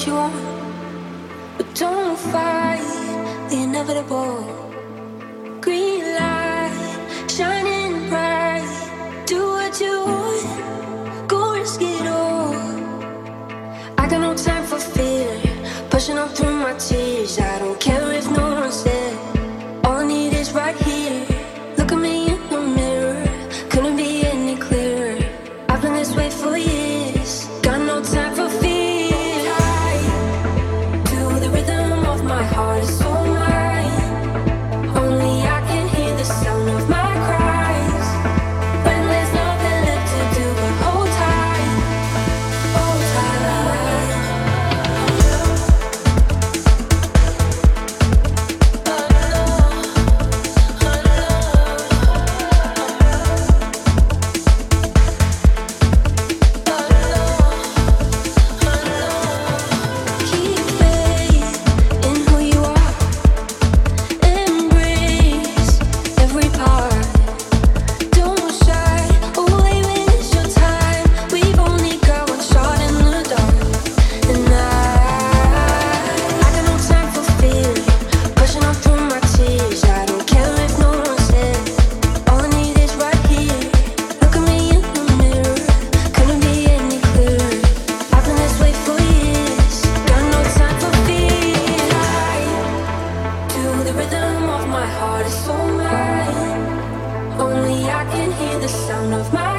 what you want, but don't fight the inevitable. Said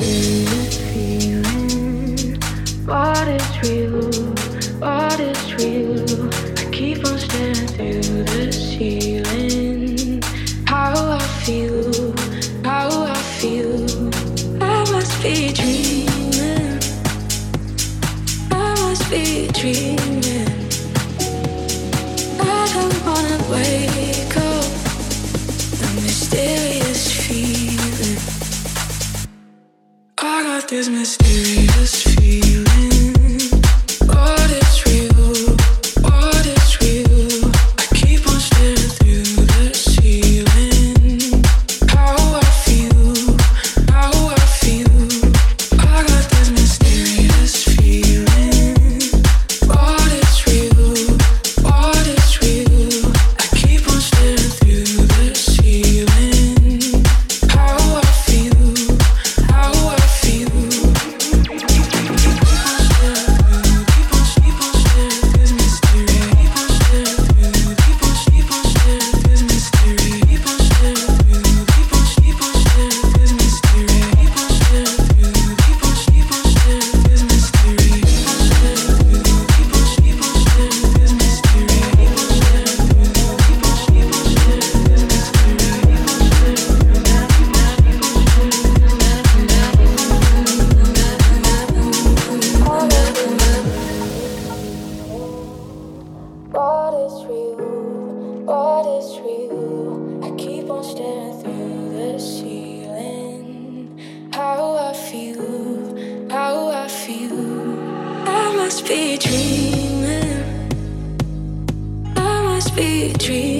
Thank you. tree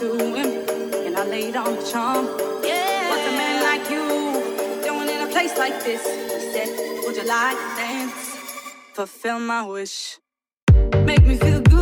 to him, and I laid on the charm. Yeah. What's a man like you doing in a place like this? He said, Would you like to dance? Fulfill my wish. Make me feel good.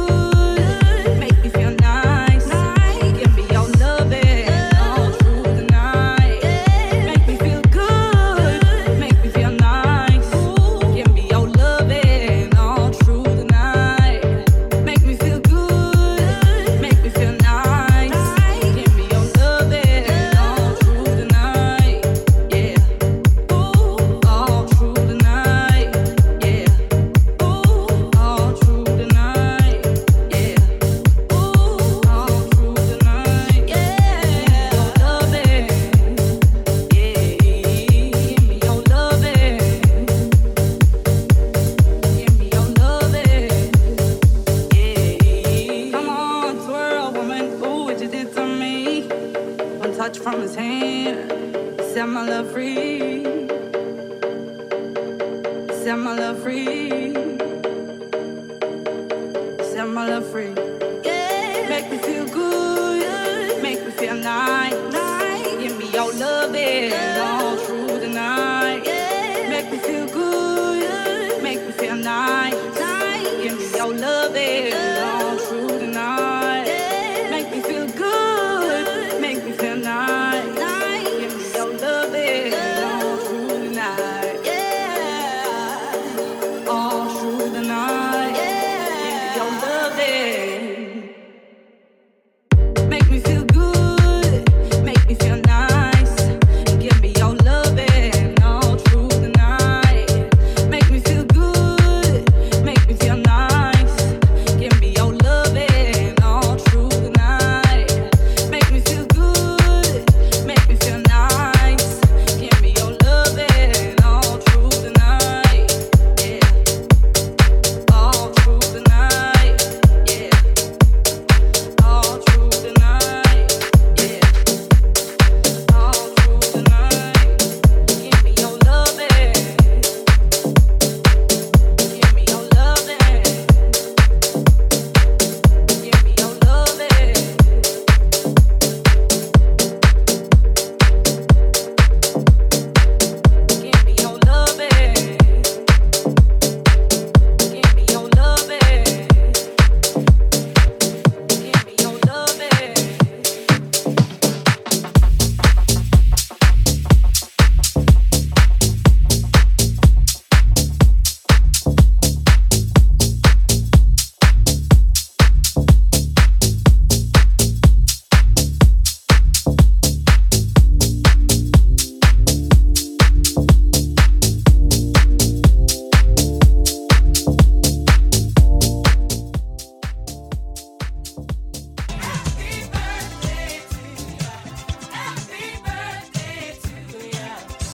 Hey.